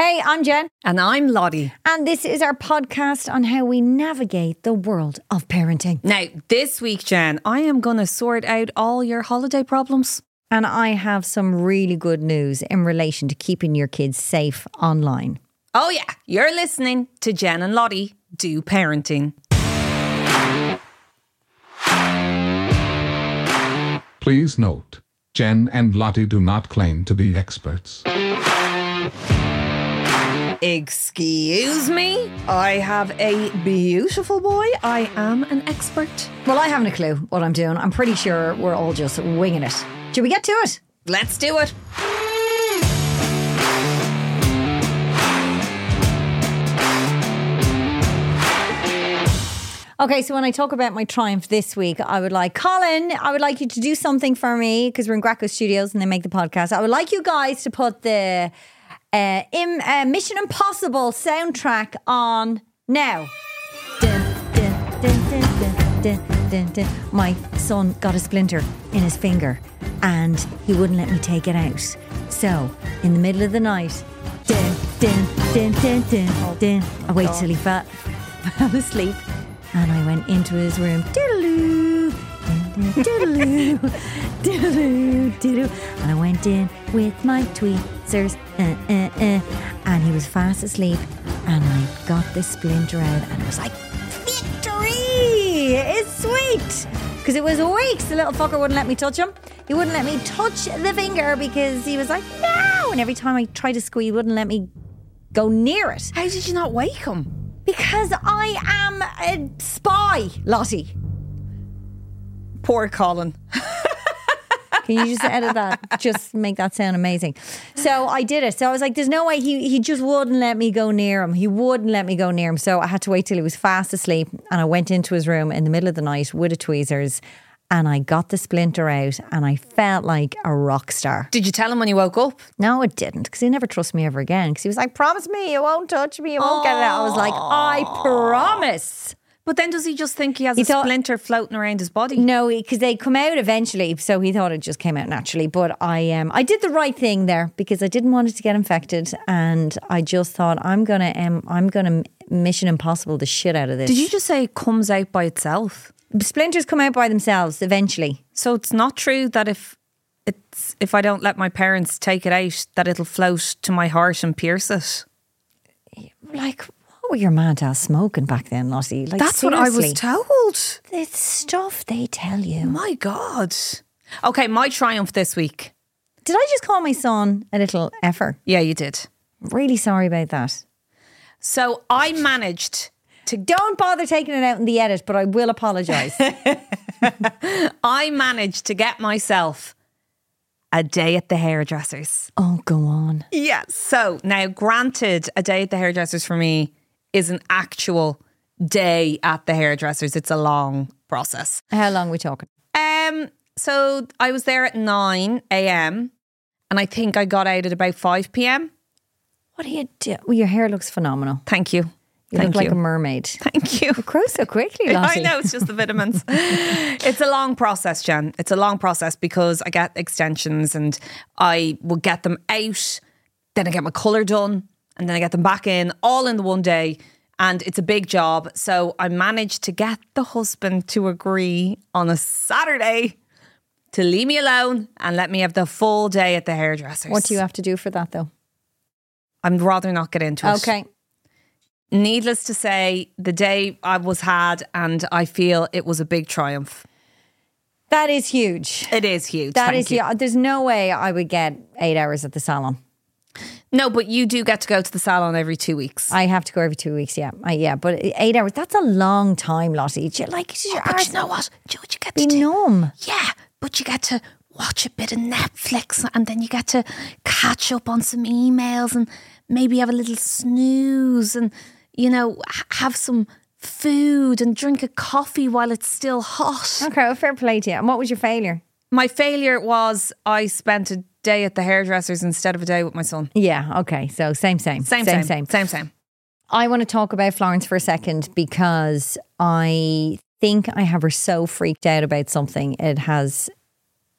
Hey, I'm Jen, And I'm Lottie. and this is our podcast on how we navigate the world of parenting. Now, this week, Jen, I am going to sort out all your holiday problems. And I have some really good news in relation to keeping your kids safe online. Oh, yeah, you're listening to Jen and Lottie Do Parenting. Please note, Jen and Lottie do not claim to be experts. Excuse me? I have a beautiful boy. I am an expert. Well, I haven't a clue what I'm doing. I'm pretty sure we're all just winging it. Should we get to it? Let's do it. Okay, so when I talk about my triumph this week, I would like Colin. I would like you to do something for me because we're in Greco Studios and they make the podcast. I would like you guys to put the uh, im, uh, Mission Impossible soundtrack on now. My son got a splinter in his finger and he wouldn't let me take it out. So, in the middle of the night, I waited till he fell, asleep and I went into his room. doodaloo, doodaloo, doodaloo. And I went in with my tweezers, uh, uh, uh, and he was fast asleep. And I got this splinter out, and it was like, victory! It's sweet! Because it was weeks, the little fucker wouldn't let me touch him. He wouldn't let me touch the finger because he was like, no! And every time I tried to squeeze, he wouldn't let me go near it. How did you not wake him? Because I am a spy, Lottie. Poor Colin. Can you just edit that? Just make that sound amazing. So I did it. So I was like, there's no way he he just wouldn't let me go near him. He wouldn't let me go near him. So I had to wait till he was fast asleep and I went into his room in the middle of the night with the tweezers and I got the splinter out and I felt like a rock star. Did you tell him when you woke up? No, it didn't because he never trusted me ever again. Because he was like, promise me you won't touch me, you won't get it out. I was like, I promise. But then does he just think he has He a thought- splinter floating around his body? No, because they come out eventually, so he thought it just came out naturally. But I, um, I did the right thing there because I didn't want it to get infected, and I just thought I'm gonna, um, I'm gonna Mission Impossible the shit out of this. Did you just say it comes out by itself? Splinters come out by themselves eventually. So it's not true that if it's if I don't let my parents take it out, that it'll float to my heart and pierce it. Like, were your mad ass smoking back then, Lottie? Like, That's what I was told. It's stuff they tell you. My God. Okay, my triumph this week. Did I just call my son a little effer? Yeah, you did. Really sorry about that. So I managed to Don't bother taking it out in the edit, but I will apologise. I managed to get myself a day at the hairdressers. oh, go on. Yes. So now, granted, a day at the hairdressers for me is an actual day at the hairdressers. It's a long process. How long are we talking? Um. So I was there at nine a.m. and I think I got out at about five p.m. What do you do? Well, your hair looks phenomenal. Thank you. You Thank look you. like a mermaid. Thank you. It grows so quickly, Lottie. I know it's just the vitamins. it's a long process, Jen. It's a long process because I get extensions and I will get them out, then I get my colour done, and then I get them back in all in the one day. And it's a big job. So I managed to get the husband to agree on a Saturday to leave me alone and let me have the full day at the hairdressers. What do you have to do for that, though? I'd rather not get into it. Okay. Needless to say, the day I was had, and I feel it was a big triumph. That is huge. It is huge. That thank is you. huge. There's no way I would get eight hours at the salon. No, but you do get to go to the salon every two weeks. I have to go every two weeks. Yeah, I, yeah, but eight hours. That's a long time, Lottie. Do you- Like, your oh, but you know what? Do you know what you get be to do? numb. Yeah, but you get to watch a bit of Netflix and then you get to catch up on some emails and maybe have a little snooze and, you know, have some food and drink a coffee while it's still hot. Okay, well, fair play to you. And what was your failure? My failure was I spent a day at the hairdressers instead of a day with my son. Yeah, okay. So same, same. Same, same, same, same, same. I want to talk about Florence for a second because I think I have her so freaked out about something. It has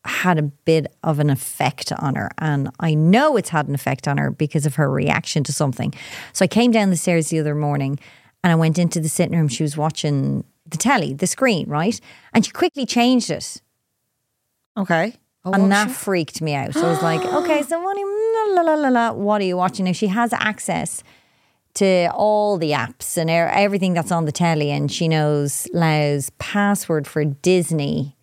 had a bit of an effect on her. And I know it's had an effect on her because of her reaction to something. So I came down the stairs the other morning and I went into the sitting room. She was watching the telly, the screen, right? And she quickly changed it. Okay. Oh, and that she- freaked me out. So I was like, okay, so what are you, la, la, la, la, what are you watching? Now she has access to all the apps and everything that's on the telly, and she knows Lau's password for Disney.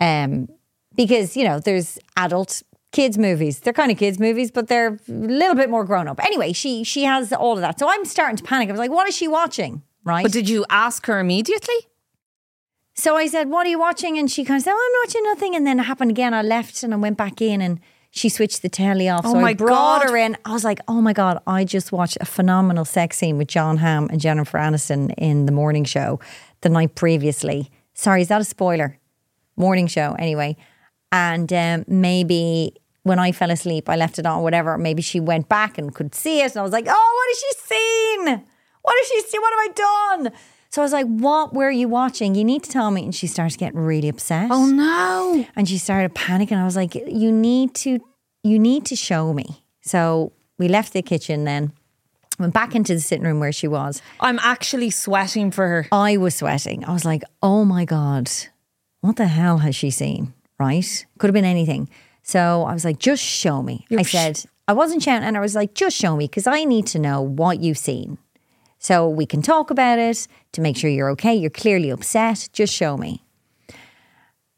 Um, because you know, there's adult kids movies. They're kind of kids movies, but they're a little bit more grown up. Anyway, she she has all of that. So I'm starting to panic. I was like, what is she watching? Right. But did you ask her immediately? So I said, What are you watching? And she kind of said, oh, I'm watching nothing. And then it happened again. I left and I went back in and she switched the telly off. Oh so I my brought God. her in. I was like, Oh my God, I just watched a phenomenal sex scene with Jon Hamm and Jennifer Aniston in the morning show the night previously. Sorry, is that a spoiler? Morning show, anyway. And um, maybe when I fell asleep, I left it on, whatever. Maybe she went back and could see it. And I was like, Oh, what has she seen? What has she seen? What have I done? So I was like, What were you watching? You need to tell me. And she starts getting really upset. Oh no. And she started panicking. I was like, You need to you need to show me. So we left the kitchen then, went back into the sitting room where she was. I'm actually sweating for her. I was sweating. I was like, Oh my God, what the hell has she seen? Right? Could have been anything. So I was like, just show me. I said, I wasn't shouting, and I was like, just show me because I need to know what you've seen. So we can talk about it to make sure you're okay. You're clearly upset. Just show me.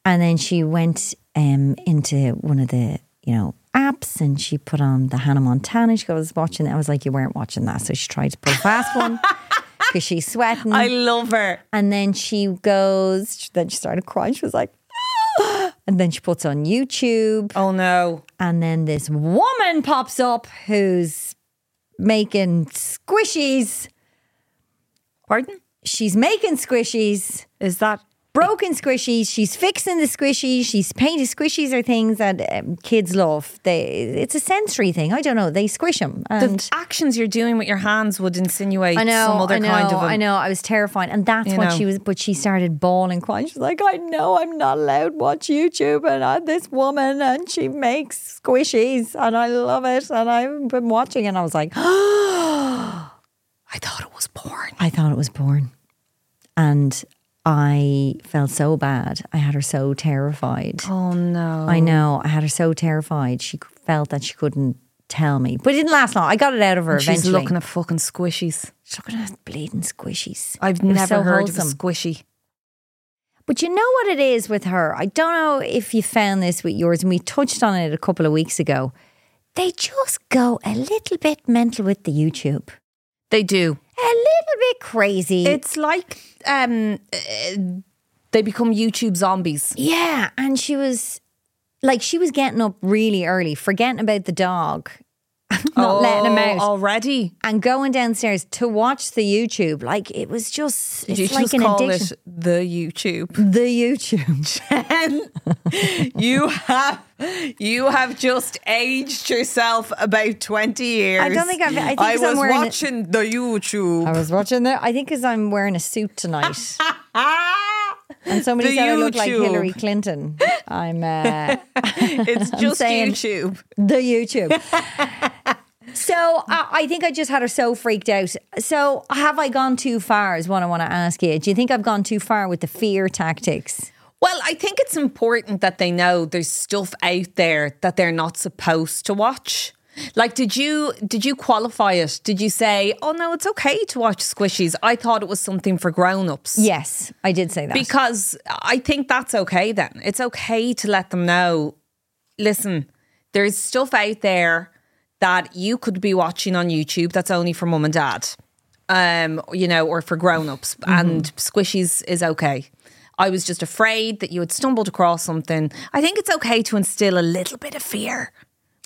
And then she went um, into one of the, you know, apps and she put on the Hannah Montana. She was watching it. I was like, you weren't watching that. So she tried to put a fast one because she's sweating. I love her. And then she goes, then she started crying. She was like, and then she puts on YouTube. Oh no. And then this woman pops up who's making squishies. Pardon? She's making squishies, Is that broken squishies. She's fixing the squishies. She's painting squishies are things that um, kids love. They, it's a sensory thing. I don't know. They squish them. And the actions you're doing with your hands would insinuate I know, some other I know, kind of a, I know. I was terrified, and that's what know. she was. But she started bawling, crying. She was like, "I know I'm not allowed to watch YouTube, and I'm this woman, and she makes squishies, and I love it, and I've been watching." And I was like, I thought it was porn. I thought it was porn, and I felt so bad. I had her so terrified. Oh no. I know. I had her so terrified. She felt that she couldn't tell me, but it didn't last long. I got it out of her She's eventually. looking at fucking squishies. She's looking at bleeding squishies. I've It never so heard wholesome. of a squishy. But you know what it is with her? I don't know if you found this with yours, and we touched on it a couple of weeks ago. They just go a little bit mental with the YouTube, They do. a little bit crazy. It's like um, uh, they become YouTube zombies. yeah, and she was like, she was getting up really early, forgetting about the dog, not letting him oh, out, Oh, already. and going downstairs to watch the YouTube. Like it was just, it's you like just an call addiction. it the YouTube. The YouTube. Jen, you have you have just aged yourself about twenty years. I don't think I've- I think I'm was watching the YouTube. I was watching that. I think because I'm wearing a suit tonight. And somebody The said I look like Hillary Clinton. I'm uh, it's just saying- YouTube. the YouTube. so I, I think I just had her so freaked out. So have I gone too far? Is what I want to ask you. Do you think I've gone too far with the fear tactics? Well, I think it's important that they know there's stuff out there that they're not supposed to watch. Like, did you did you qualify it? Did you say, "Oh no, it's okay to watch squishies"? I thought it was something for grown-ups. Yes, I did say that. Because I think that's okay then. It's okay to let them know listen, there's stuff out there that you could be watching on YouTube that's only for mum and dad. Um, you know, or for grown-ups and squishies is okay. I was just afraid that you had stumbled across something. I think it's okay to instill a little bit of fear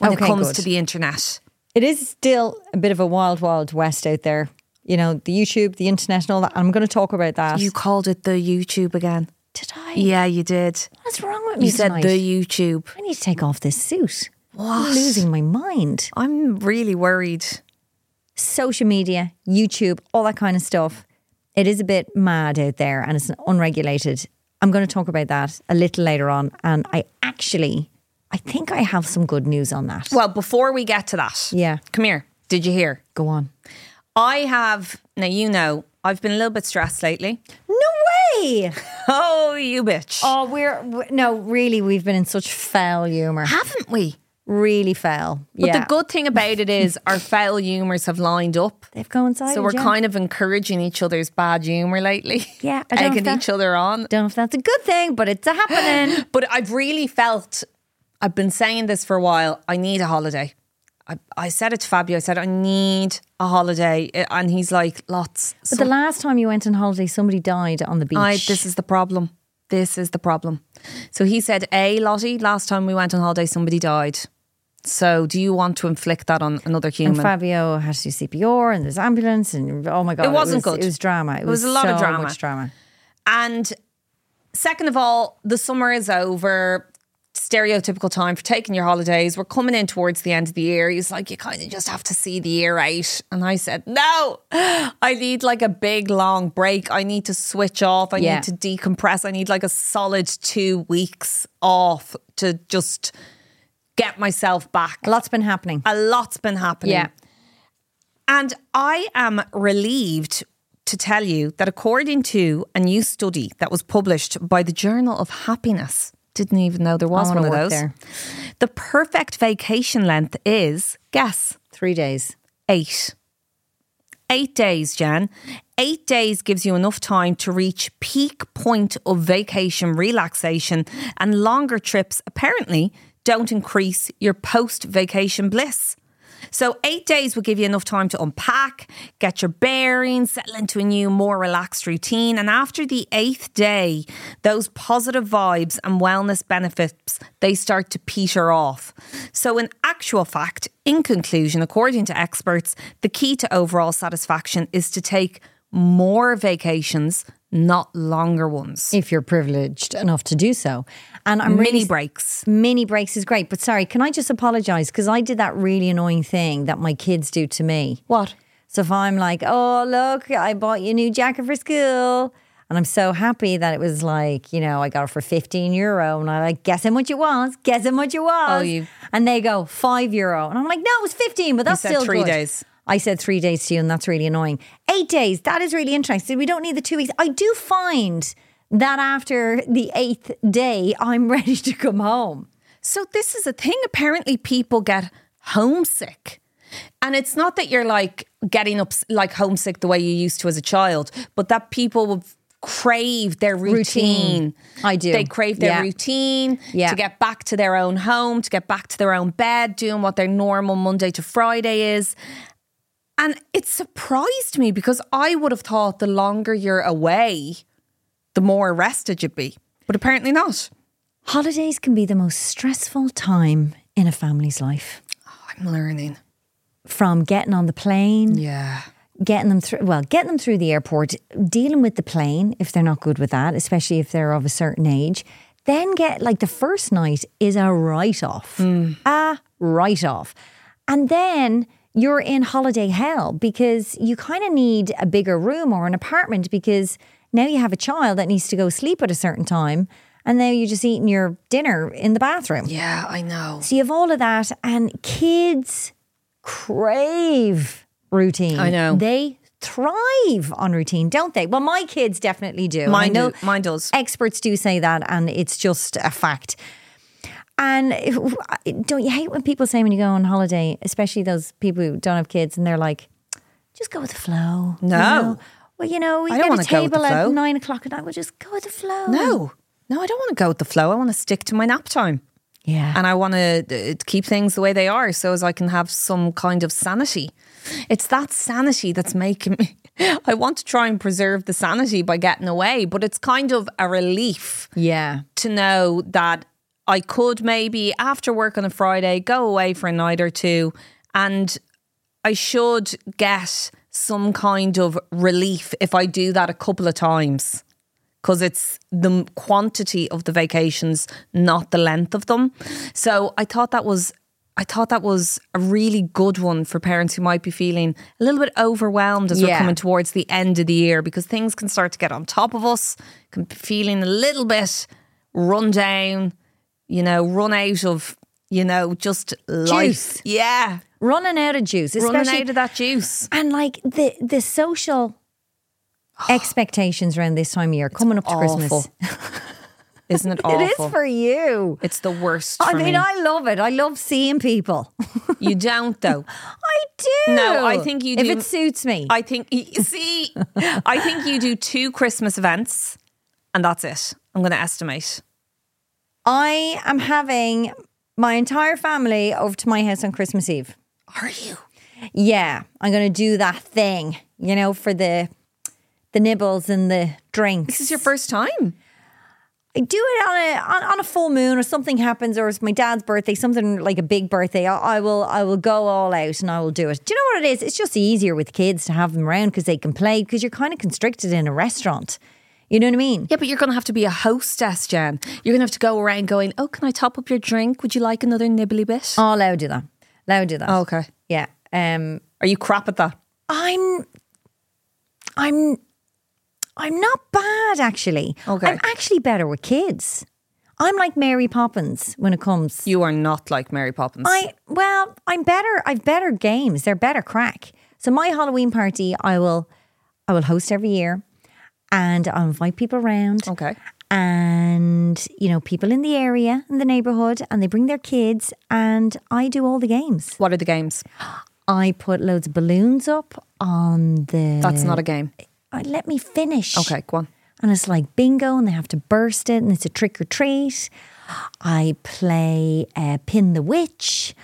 when Okay, it comes good. to the internet. It is still a bit of a wild, wild west out there. You know, the YouTube, the internet, and all that. I'm going to talk about that. You called it the YouTube again. did I? Yeah, you did. What's wrong with me You said tonight? the YouTube. I need to take off this suit. What? I'm losing my mind. I'm really worried. Social media, YouTube, all that kind of stuff. It is a bit mad out there and it's unregulated. I'm going to talk about that a little later on. And I actually, I think I have some good news on that. Well, before we get to that, Yeah. come here. Did you hear? Go on. I have now. You know, I've been a little bit stressed lately. No way. Oh, you bitch! Oh, we're, we no, really, we've been in such foul humor. haven't we? Really foul. But yeah. the good thing about it is our foul humours have lined up. They've coincided. So we're yeah. kind of encouraging each other's bad humour lately. Yeah, I don't know if egging each other on. Don't know if that's a good thing, but it's a happening. But I've really felt, I've been saying this for a while, I need a holiday. I, I said it to Fabio, I said, I need a holiday. And he's like, lots. But the last time you went on holiday, somebody died on the beach. I, this is the problem. This is the problem. So he said, A, Lottie, last time we went on holiday, somebody died. So do you want to inflict that on another and human? Fabio has to do CPR, and there's ambulance, and oh my god, It wasn't was, good. It was drama. It, It was a lot of so drama. Much drama. And second of all, the summer is over. Stereotypical time for taking your holidays. We're coming in towards the end of the year. He's like, you kind of just have to see the year out. And I said, no, I need like a big long break. I need to switch off. I Yeah. need to decompress. I need like a solid two weeks off to just get myself back. A lot's been happening. A lot's been happening. Yeah. And I am relieved to tell you that according to a new study that was published by the Journal of Happiness, didn't even know there was one of those. there. The perfect vacation length is, guess, Three days. eight. Eight days, Jen. Eight days gives you enough time to reach peak point of vacation relaxation, and longer trips apparently don't increase your post vacation bliss. So, eight days will give you enough time to unpack, get your bearings, settle into a new, more relaxed routine. And after the eighth day, those positive vibes and wellness benefits, they start to peter off. So, in actual fact, in conclusion, according to experts, the key to overall satisfaction is to take more vacations, not longer ones. If you're privileged enough to do so, and I'm Mini really breaks. Mini breaks is great, but sorry, can I just apologize because I did that really annoying thing that my kids do to me. What? So if I'm like, oh, look, I bought you a new jacket for school. And I'm so happy that it was like, you know, I got it for 15 euro. And I like, guess how much it was? Guess how much it oh, was? Oh, you- And they go, five euro. And I'm like, no, it was 15, but that's still three good." days. I said three days to you, and that's really annoying. Eight days, that is really interesting. We don't need the two weeks. I do find that after the eighth day, I'm ready to come home. So this is a thing. Apparently, people get homesick, and it's not that you're like getting up like homesick the way you used to as a child, but that people will crave their routine. Routine. I do. They crave their Yeah. routine Yeah. to get back to their own home, to get back to their own bed, doing what their normal Monday to Friday is. And it surprised me because I would have thought the longer you're away, the more rested you'd be. But apparently not. Holidays can be the most stressful time in a family's life. Oh, I'm learning. From getting on the plane, Yeah. getting them through well getting them through the airport dealing with the plane if they're not good with that especially if they're of a certain age then get like the first night is a write-off hmm. a write-off and then you're in holiday hell because you kind of need a bigger room or an apartment because now you have a child that needs to go sleep at a certain time and now you're just eating your dinner in the bathroom Yeah, I know. so you have all of that, and kids crave routine. I know. They thrive on routine, don't they? Well, my kids definitely do. Mine do- mine does. Experts do say that, and it's just a fact. And don't you hate when people say when you go on holiday, especially those people who don't have kids, and they're like, just go with the flow. you No. know? Well, you know, we get a wanna go with the table at nine o'clock at night. We'll just go with the flow. No, no, I don't want to go with the flow. I want to stick to my nap time. Yeah. And I want to uh, keep things the way they are so as I can have some kind of sanity. It's that sanity that's making me. I want to try and preserve the sanity by getting away, but it's kind of a relief yeah. to know that I could maybe after work on a Friday go away for a night or two and I should get some kind of relief if I do that a couple of times because it's the quantity of the vacations, not the length of them. So I thought that was. I thought that was a really good one for parents who might be feeling a little bit overwhelmed as we're coming towards the end of the year because things can start to get on top of us, can be feeling a little bit run down, you know, run out of, you know, just life. Juice. Yeah. Running out of juice, Running out of that juice. and like the the social expectations around this time of year coming up to Awful. Christmas. Isn't it awful? It is for you. it's the worst. I for mean, me. I love it. I love seeing people. you don't though. I do. No, I think you If it suits me. I think see, I think you do two Christmas events, and that's it. I'm going to estimate. I am having my entire family over to my house on Christmas Eve. Are you? Yeah, I'm going to do that thing, you know, for the the nibbles and the drinks. This is your first time. I do it on a on, on a full moon or something happens or it's my dad's birthday, something like a big birthday. I, I will I will go all out and I will do it. Do you know what it is? It's just easier with kids to have them around because they can play because you're kind of constricted in a restaurant. You know what I mean? Yeah, but you're going to have to be a hostess, Jen. You're going to have to go around going, "Oh, can I top up your drink? Would you like another nibbly bit?" Oh, allow do that. Allow do that. Oh, okay. Yeah. Um, Are you crap at that? I'm I'm I'm not bad actually. Okay. I'm actually better with kids. I'm like Mary Poppins when it comes. You are not like Mary Poppins. I well, I'm better. I've better games. They're better crack. So my Halloween party, I will, I will host every year, and I'll invite people around. Okay. And you know, people in the area, in the neighborhood, and they bring their kids, and I do all the games. What are the games? I put loads of balloons up on the. That's not a game. Uh, let me finish. Okay, go on. And it's like bingo, and they have to burst it, and it's a trick or treat. I play uh, Pin the Witch.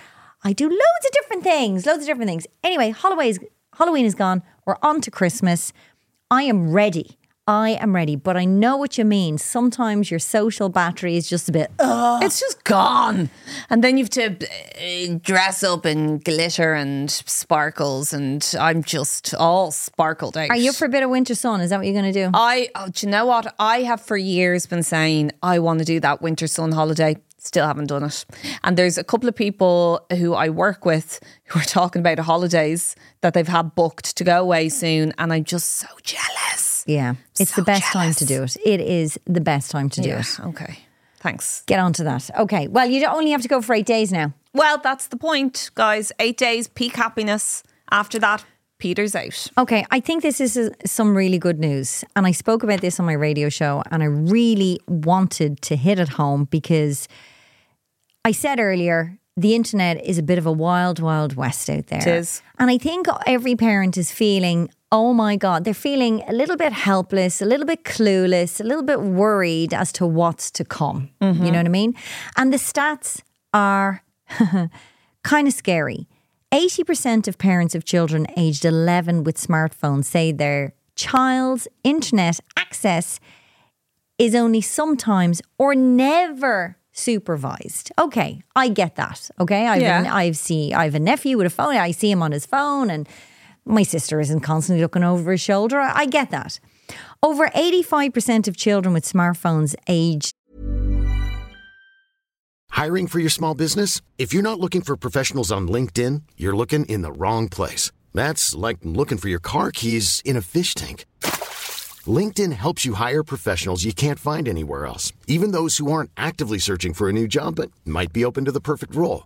I do loads of different things, loads of different things. Anyway, Halloween is, Halloween is gone. We're on to Christmas. I am ready. I am ready, but I know what you mean. Sometimes your social battery is just a bit. Ugh. It's just gone. And then you have to uh, dress up in glitter and sparkles, and I'm just all sparkled out. Are you up for a bit of winter sun? Is that what you're going to do? I, oh, do you know what? I have for years been saying I want to do that winter sun holiday. Still haven't done it. And there's a couple of people who I work with who are talking about holidays that they've had booked to go away soon. And I'm just so jealous. Yeah, it's so the best time to do it. It is the best time to do Yeah. it. Okay. Thanks. Get on to that. Okay. Well, you don't only have to go for eight days now. Well, that's the point, guys. Eight days, peak happiness. After that, Peter's out. Okay, I think this is some really good news. And I spoke about this on my radio show, and I really wanted to hit it home because I said earlier the internet is a bit of a wild, wild west out there. It is. And I think every parent is feeling, oh my God, they're feeling a little bit helpless, a little bit clueless, a little bit worried as to what's to come. You know mm-hmm. what I mean? And the stats are kind of scary. 80% of parents of children aged 11 with smartphones say their child's internet access is only sometimes or never supervised. Okay, I get that. Okay, I've Yeah. I've seen I have a nephew with a phone. I see him on his phone, and my sister isn't constantly looking over his shoulder. I, get that. Over eighty five percent of children with smartphones aged Hiring for your small business? If you're not looking for professionals on LinkedIn, you're looking in the wrong place. That's like looking for your car keys in a fish tank. LinkedIn helps you hire professionals you can't find anywhere else, even those who aren't actively searching for a new job but might be open to the perfect role.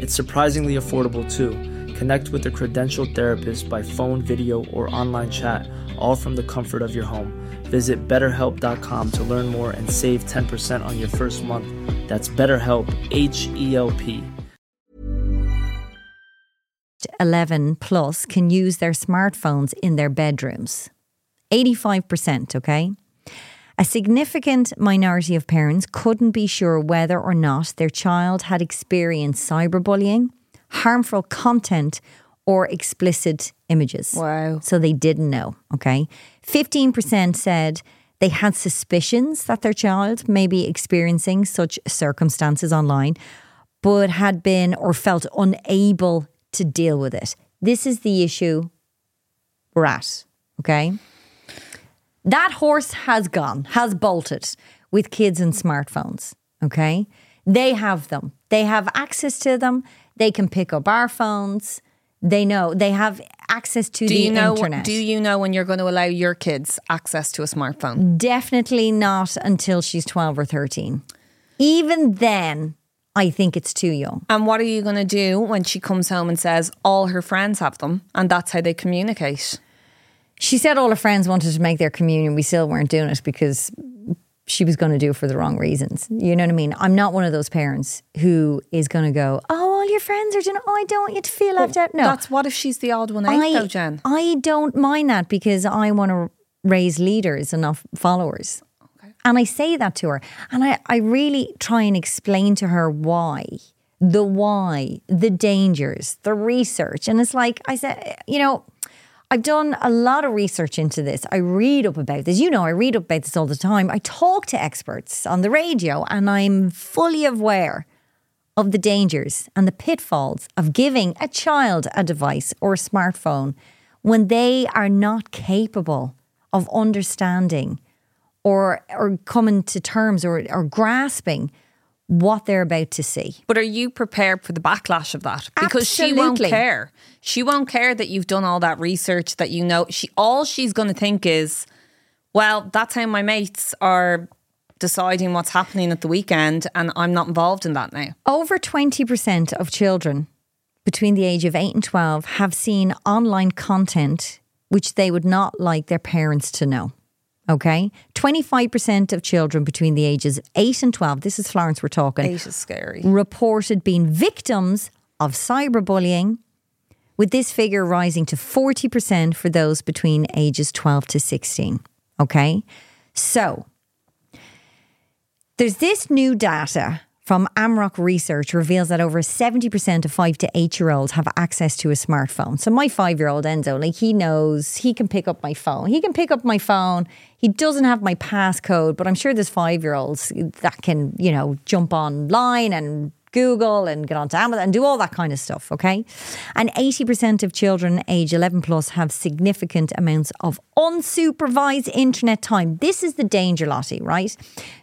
It's surprisingly affordable too. Connect with a credentialed therapist by phone, video, or online chat, all from the comfort of your home. Visit betterhelp.com to learn more and save 10% on your first month. That's BetterHelp, H E L P. 11 plus can use their smartphones in their bedrooms. 85%, okay? A significant minority of parents couldn't be sure whether or not their child had experienced cyberbullying, harmful content, or explicit images. Wow. So they didn't know, okay? 15% said they had suspicions that their child may be experiencing such circumstances online, but had been or felt unable to deal with it. This is the issue we're at, okay? That horse has gone, has bolted with kids and smartphones, okay? They have them. They have access to them. They can pick up our phones. They know they have access to Do the you know? internet. Do you know when you're going to allow your kids access to a smartphone? Definitely not until she's 12 or 13. Even then, I think it's too young. And what are you going to do when she comes home and says all her friends have them, and that's how they communicate? She said all her friends wanted to make their communion. We still weren't doing it because she was going to do it for the wrong reasons. You know what I mean? I'm not one of those parents who is going to go, oh, all your friends are doing it. Oh, I don't want you to feel left out. No. That's what if she's the odd one out, I, though, Jen? I don't mind that because I want to raise leaders and not followers. And I say that to her. And I, I really try and explain to her why, the why, the dangers, the research. And it's like, I said, you know, I've done a lot of research into this. I read up about this. You know, I read up about this all the time. I talk to experts on the radio, and I'm fully aware of the dangers and the pitfalls of giving a child a device or a smartphone when they are not capable of understanding or or coming to terms or, or grasping what they're about to see. But are you prepared for the backlash of that? Because she won't care. She won't care that you've done all that research that you know. She all she's going to think is, well, that's how my mates are deciding what's happening at the weekend, and I'm not involved in that now. Over 20% of children between the age of 8 and 12 have seen online content which they would not like their parents to know. Okay? 25% of children between the ages 8 and 12, this is Florence we're talking, Eight is scary. reported being victims of cyberbullying, with this figure rising to 40% for those between ages 12 to 16. Okay? So, there's this new data from Amárach Research reveals that over 70% of 5 to 8 year olds have access to a smartphone. So my 5-year-old Enzo, like he knows he can pick up my phone. He can pick up my phone. He doesn't have my passcode, but I'm sure there's 5-year-olds that can, you know, jump online and Google and get onto Amazon and do all that kind of stuff, okay? And 80% of children age 11 plus have significant amounts of unsupervised internet time. This is the danger, Lottie, right?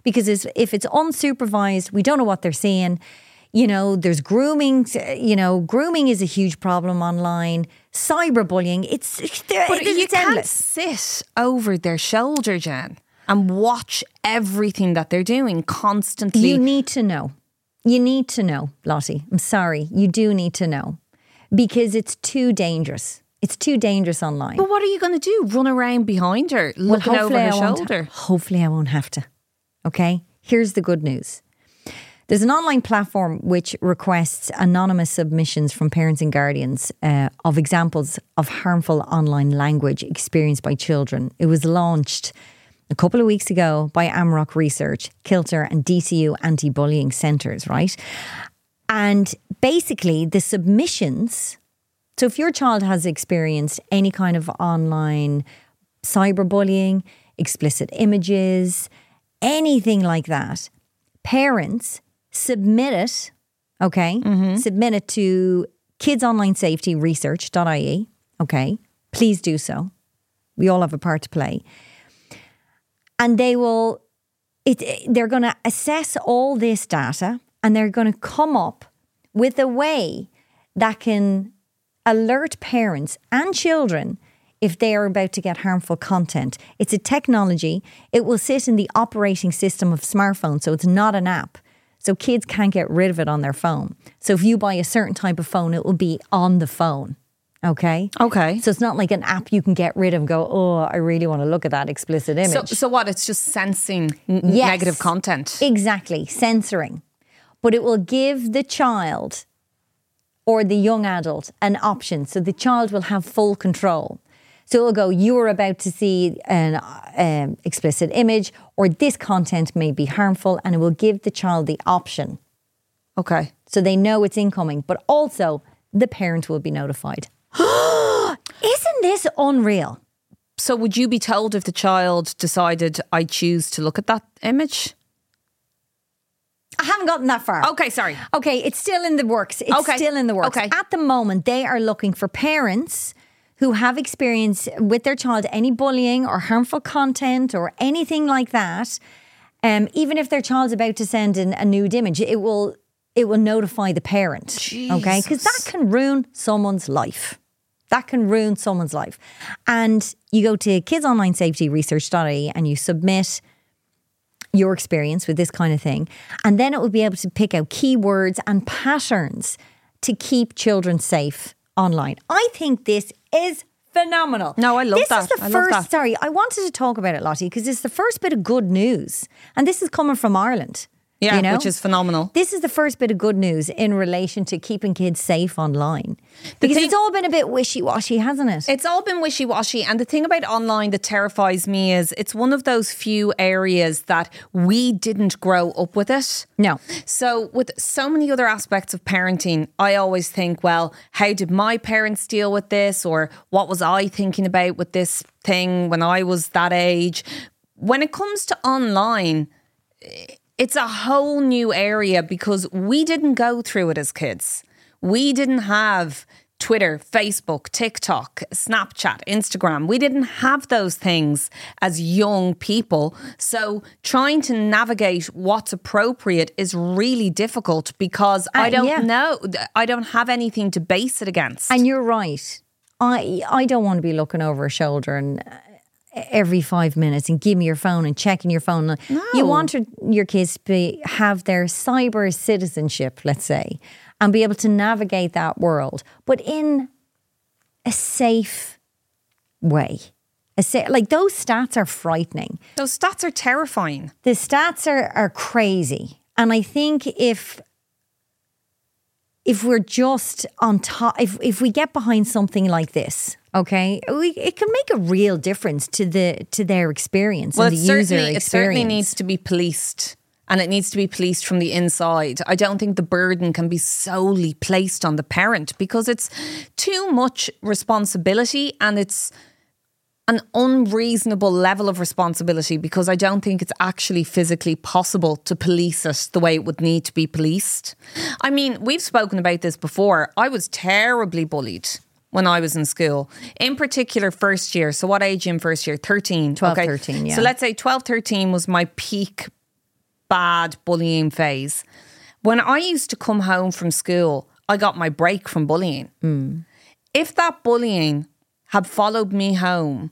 Because if it's unsupervised, we don't know what they're seeing. You know, there's grooming, you know, grooming is a huge problem online. Cyberbullying, it's, But it's you can't endless. sit over their shoulder, Jen, and watch everything that they're doing constantly. You need to know. You need to know, Lottie. I'm sorry. You do need to know because it's too dangerous. It's too dangerous online. but what are you going to do? Run around behind her, looking over her shoulder? hopefully, I won't have to. Okay. Here's the good news. There's an online platform which requests anonymous submissions from parents and guardians uh, of examples of harmful online language experienced by children. It was launched a couple of weeks ago by Amárach Research, Kilter, and DCU anti bullying centres, right? And basically, the submissions so if your child has experienced any kind of online cyberbullying, explicit images, anything like that, parents submit it, okay? Mm-hmm. Submit it to kidsonlinesafetyresearch.ie, okay? Please do so. We all have a part to play. And they will it they're going to assess all this data and they're going to come up with a way that can alert parents and children if they are about to get harmful content. It's a technology. It will sit in the operating system of smartphones, so it's not an app. So kids can't get rid of it on their phone. So if you buy a certain type of phone, it will be on the phone. Okay. Okay. So it's not like an app you can get rid of and go, oh, I really want to look at that explicit image. So, so what? It's just sensing n- Yes. negative content. Exactly, censoring. But it will give the child or the young adult an option. So the child will have full control. So it will go, you are about to see an um, explicit image, or this content may be harmful, and it will give the child the option. Okay. So they know it's incoming, but also the parent will be notified. Isn't this unreal? So would you be told if the child decided I choose to look at that image? I haven't gotten that far. Okay, sorry. Okay, it's still in the works. It's Okay. still in the works. Okay. At the moment, they are looking for parents who have experience with their child any bullying or harmful content or anything like that. Um, even if their child's about to send in a nude image, it will it will notify the parent. Okay, because that can ruin someone's life. That can ruin someone's life. And you go to kidsonlinesafetyresearch.ie and you submit your experience with this kind of thing. And then it will be able to pick out keywords and patterns to keep children safe online. I think this is phenomenal. No, I love this that. is the I first, that. sorry, I wanted to talk about it, Lottie, because it's the first bit of good news. And this is coming from Ireland. Yeah, you know? which is phenomenal. This is the first bit of good news in relation to keeping kids safe online. Because thing- it's all been a bit wishy washy, hasn't it? It's all been wishy washy. And the thing about online that terrifies me is it's one of those few areas that we didn't grow up with it. no. So, with so many other aspects of parenting, I always think, well, how did my parents deal with this? Or what was I thinking about with this thing when I was that age? When it comes to online, it's a whole new area because we didn't go through it as kids. We didn't have Twitter, Facebook, TikTok, Snapchat, Instagram. We didn't have those things as young people. So trying to navigate what's appropriate is really difficult because I Uh, don't yeah. know. I don't have anything to base it against. And you're right. I I don't want to be looking over a shoulder and every five minutes and give me your phone and checking your phone. You want your, your kids to be, have their cyber citizenship, let's say, and be able to navigate that world, but in a safe way. A sa- like those stats are frightening Those stats are terrifying. the stats are are crazy, and I think if if we're just on top, if if we get behind something like this, okay, we, it can make a real difference to the to their experience Well, and the user certainly, experience. it certainly needs to be policed. And it needs to be policed from the inside. I don't think the burden can be solely placed on the parent because it's too much responsibility and it's an unreasonable level of responsibility because I don't think it's actually physically possible to police it the way it would need to be policed. I mean, we've spoken about this before. I was terribly bullied when I was in school, in particular, first year. So, what age in first year? 13. 12, okay. 13, yeah. So, let's say 12, 13 was my peak bad bullying phase. When I used to come home from school, I got my break from bullying. Hmm. If that bullying had followed me home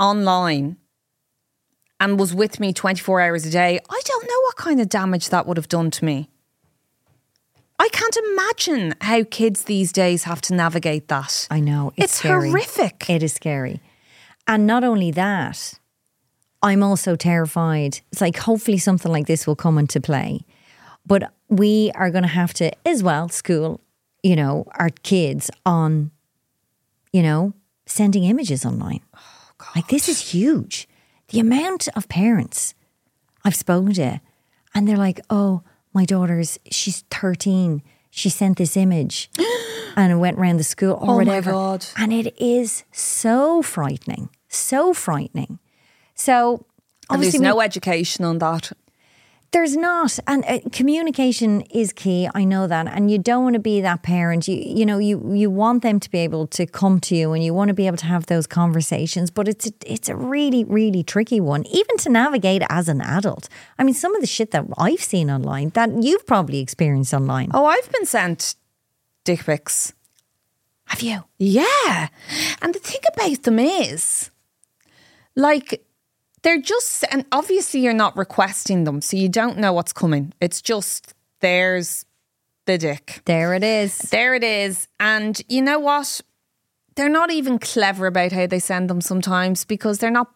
online and was with me 24 hours a day, I don't know what kind of damage that would have done to me. I can't imagine how kids these days have to navigate that. I know it's, It's scary. horrific. It is scary, and not only that, I'm also terrified. It's like hopefully something like this will come into play, but we are going to have to as well school, you know, our kids on, you know, sending images online. Oh, Like this is huge. The amount of parents I've spoken to, and they're like, "Oh, my daughter's she's 13. She sent this image, and it went around the school or Oh my whatever." God. And it is so frightening, so frightening. So And there's obviously, we- no education on that. There's not, and uh, communication is key. I know that, and you don't want to be that parent. You you know you you want them to be able to come to you, and you want to be able to have those conversations. But it's a, it's a really really tricky one, even to navigate as an adult. I mean, some of the shit that I've seen online that you've probably experienced online. Oh, I've been sent dick pics. have you? Yeah. And the thing about them is, like, they're just, and obviously you're not requesting them, so you don't know what's coming. It's just there's the dick. There it is. There it is. And you know what? They're not even clever about how they send them sometimes because they're not,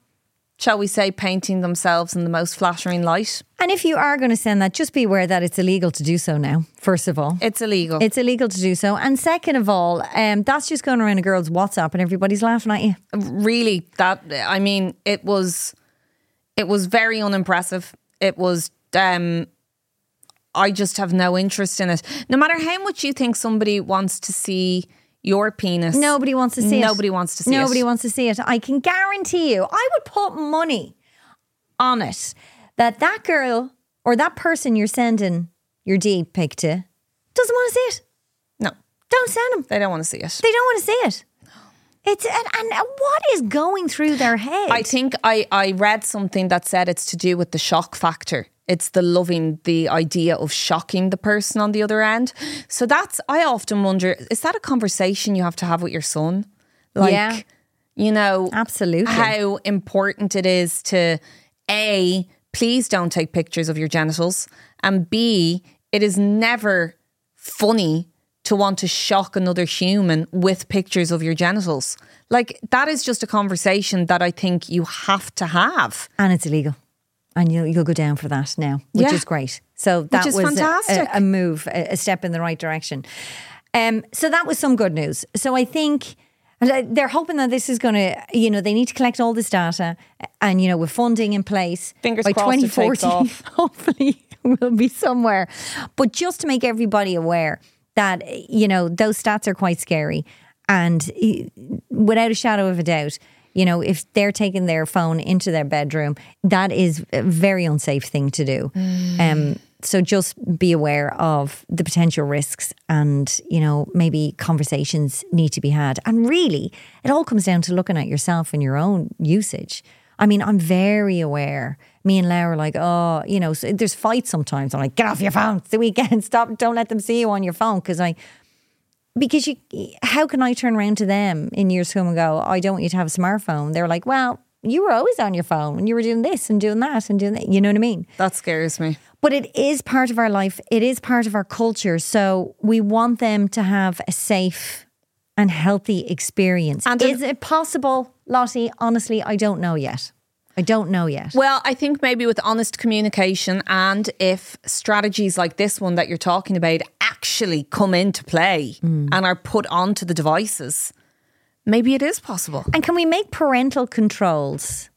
shall we say, painting themselves in the most flattering light. And if you are going to send that, just be aware that it's illegal to do so now, first of all. It's illegal. It's illegal to do so. And second of all, um, that's just going around a girl's WhatsApp and everybody's laughing at you. really that I mean it was it was very unimpressive. It was um I just have no interest in it. No matter how much you think somebody wants to see your penis. Nobody wants to see it. Nobody wants to see it. Nobody wants to see it. I can guarantee you, I would put money on it that that girl or that person you're sending your D pic to doesn't want to see it. No. Don't send them. They don't want to see it. They don't want to see it. It's and, and what is going through their head? I think I, I read something that said it's to do with the shock factor. It's the loving the idea of shocking the person on the other end. So that's I often wonder, is that a conversation you have to have with your son? Like Yeah. you know Absolutely. how important it is to A, please don't take pictures of your genitals. And B, it is never funny to want to shock another human with pictures of your genitals. Like that is just a conversation that I think you have to have. and it's illegal. And you'll you'll go down for that now, which Yeah. is great. So that was a- fantastic. A, a move, a, a step in the right direction. Um, so that was some good news. So I think uh, they're hoping that this is going to, you know, they need to collect all this data, and you know, with funding in place Fingers by crossed it takes 2040, off. hopefully we'll be somewhere. But just to make everybody aware that you know those stats are quite scary, and without a shadow of a doubt, you know, if they're taking their phone into their bedroom, that is a very unsafe thing to do. Um, so just be aware of the potential risks, and you know, maybe conversations need to be had. And really, it all comes down to looking at yourself and your own usage. I mean, I'm very aware. Me and Laura are like, oh, you know, so there's fights sometimes. I'm like, get off your phone. It's the weekend. Stop. Don't let them see you on your phone. Because I, because you, how can I turn around to them in years to come and go, I don't want you to have a smartphone? They're like, well, you were always on your phone and you were doing this and doing that and doing that. You know what I mean? That scares me. But it is part of our life. It is part of our culture. So we want them to have a safe and healthy experience. And is it possible, Lottie? Honestly, I don't know yet. I don't know yet. Well, I think maybe with honest communication and if strategies like this one that you're talking about actually come into play hmm. and are put onto the devices, maybe it is possible. And can we make parental controls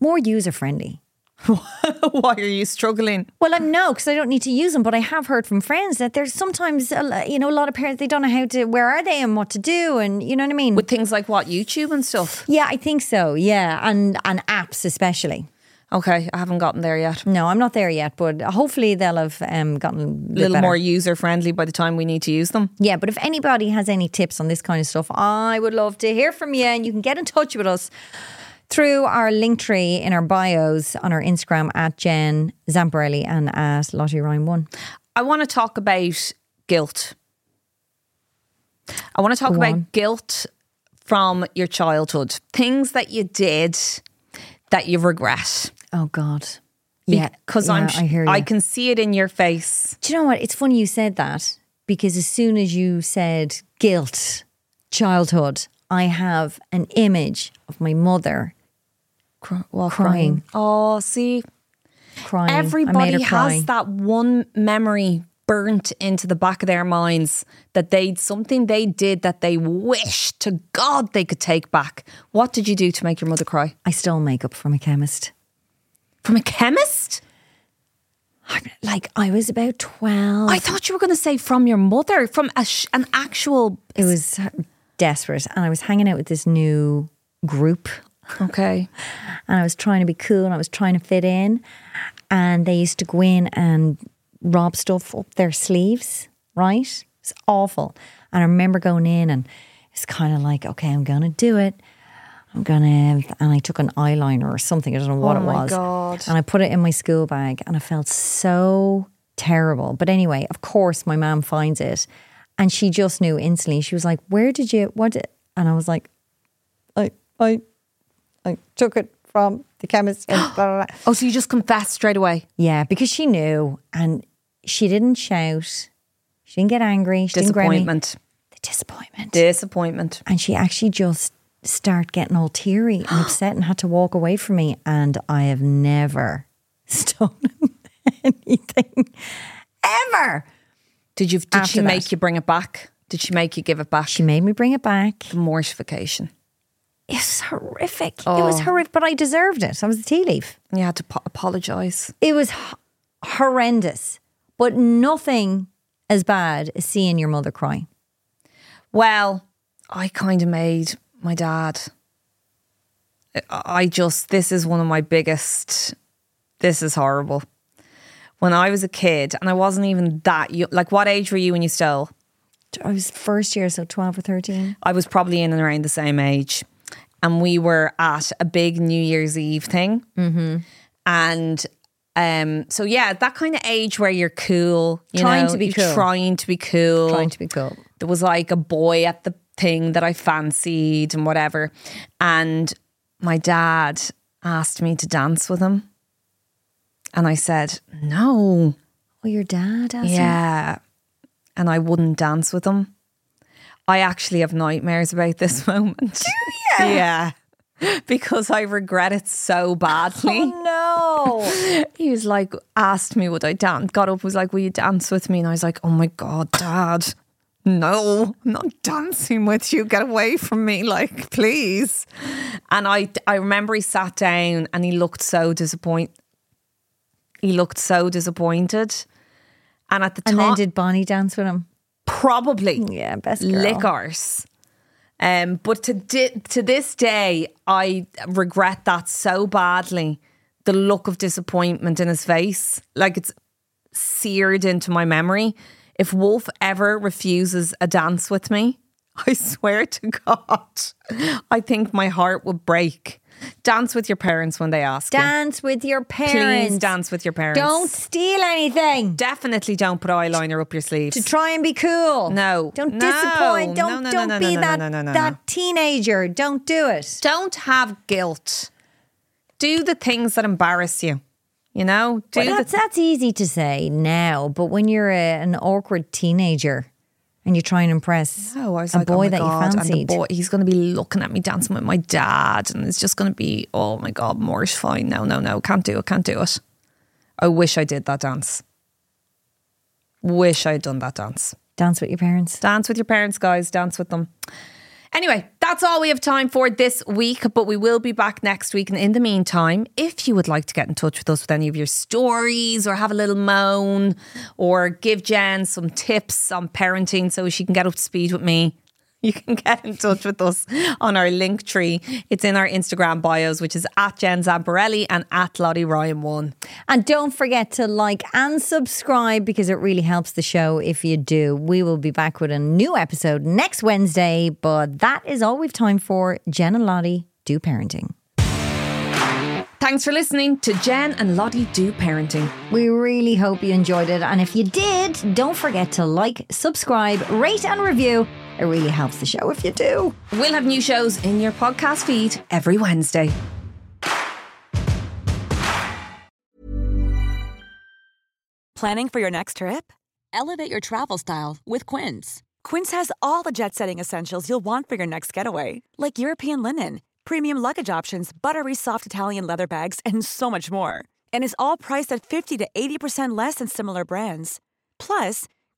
more user friendly? Why are you struggling? Well, I'm no, because I don't need to use them. But I have heard from friends that there's sometimes, a you know, a lot of parents they don't know how to, where are they, and what to do, and you know what I mean. With things like what, YouTube and stuff? yeah, I think so. Yeah, and and apps especially. Okay, I haven't gotten there yet. No, I'm not there yet, but hopefully they'll have um, gotten a little better. more user friendly by the time we need to use them. Yeah, but if anybody has any tips on this kind of stuff, I would love to hear from you. And you can get in touch with us through our link tree in our bios on our Instagram at Jen Zamparelli and at Lottie Ryan One. I want to talk about guilt. I want to talk Go about on. guilt from your childhood, things that you did that you regret. Oh God. Yeah, because yeah, I'm. I hear you. I can see it in your face. Do you know what? It's funny you said that because as soon as you said guilt, childhood, I have an image of my mother Well, Crying. Oh, see, crying. Everybody has that one memory burnt into the back of their minds that they something they did that they wish to God they could take back. What did you do to make your mother cry? I stole makeup from a chemist. From a chemist? Like I was about twelve. I thought you were going to say from your mother, from a sh- an actual. it was desperate, and I was hanging out with this new group, Okay. and I was trying to be cool, and I was trying to fit in, and they used to go in and rob stuff up their sleeves. Right? It's awful. And I remember going in, and it's kind of like, okay, I'm gonna do it. I'm gonna, and I took an eyeliner or something. I don't know what Oh it was. God. And I put it in my school bag, and I felt so terrible. But anyway, of course, my mom finds it, and she just knew instantly. She was like, "Where did you? What?" Did, and I was like, "I, I, I took it from the chemist. And blah, blah, blah. Oh, so you just confessed straight away? Yeah, because she knew and she didn't shout. She didn't get angry. She didn't grab me. Disappointment. The disappointment. Disappointment. and she actually just started getting all teary and upset and had to walk away from me. And I have never stolen anything ever. Did you? Did After she that. make you bring it back? Did she make you give it back? She made me bring it back. the mortification. It was horrific. It was oh. horrific, but I deserved it. I was a tea leaf. You had to po- apologize. It was h- horrendous, but nothing as bad as seeing your mother cry. Well, I kind of made my dad. I- I just, this is one of my biggest, this is horrible. When I was a kid, and I wasn't even that young, like what age were you when you stole? I was first year, so 12 or 13. I was probably in and around the same age. And we were at a big New Year's Eve thing. Mm-hmm. And um, so, yeah, that kind of age where you're cool. You Trying know, to be cool. Trying to be cool. Trying to be cool. there was like a boy at the thing that I fancied and whatever. And my dad asked me to dance with him. And I said, no. Oh, your dad asked you? Yeah. And I wouldn't dance with him. I actually have nightmares about this moment. Do you? Yeah. Because I regret it so badly. Oh, no. He was like, asked me would I dance, got up, was like, will you dance with me? And I was like, oh my God, dad, no, I'm not dancing with you. Get away from me, like, please. And I, I remember he sat down and he looked so disappointed. He looked so disappointed. And at the And time, then did Bonnie dance with him? Probably Yeah, best girl. liquors. Um, but to di- to this day, I regret that so badly. The look of disappointment in his face, like it's seared into my memory. If Wolf ever refuses a dance with me, I swear to God, I think my heart would break. Dance with your parents when they ask you. Dance with your parents. Please dance with your parents. Don't steal anything Definitely don't put eyeliner up your sleeves. to try and be cool. No. Don't No. disappoint. Don't no, no, don't be that that teenager. Don't do it. don't have guilt. Do the things that embarrass you. You know, the that's that's easy to say now, but when you're a, an awkward teenager and you try and impress Oh, I was a like, oh boy oh that God, you and the fancied, boy, he's going to be looking at me dancing with my dad, and it's just going to be, oh my God, mortifying. No, no, no, can't do it, can't do it. I wish I did that dance. Wish I'd done that dance. dance with your parents. Dance with your parents, guys. Dance with them. Anyway, that's all we have time for this week, but we will be back next week. And in the meantime, if you would like to get in touch with us with any of your stories or have a little moan or give Jen some tips on parenting so she can get up to speed with me, you can get in touch with us on our link tree. It's in our Instagram bios, which is at Jen Zamparelli and at Lottie Ryan One. And don't forget to like and subscribe because it really helps the show if you do. We will be back with a new episode next Wednesday, but that is all we've time for. Jen and Lottie do parenting. Thanks for listening to Jen and Lottie Do Parenting. We really hope you enjoyed it. And if you did, don't forget to like, subscribe, rate, and review. It really helps the show if you do. We'll have new shows in your podcast feed every Wednesday. Planning for your next trip? Elevate your travel style with Quince. Quince has all the jet setting essentials you'll want for your next getaway, like European linen, premium luggage options, buttery soft Italian leather bags, and so much more. And is all priced at 50 to 80% less than similar brands. Plus,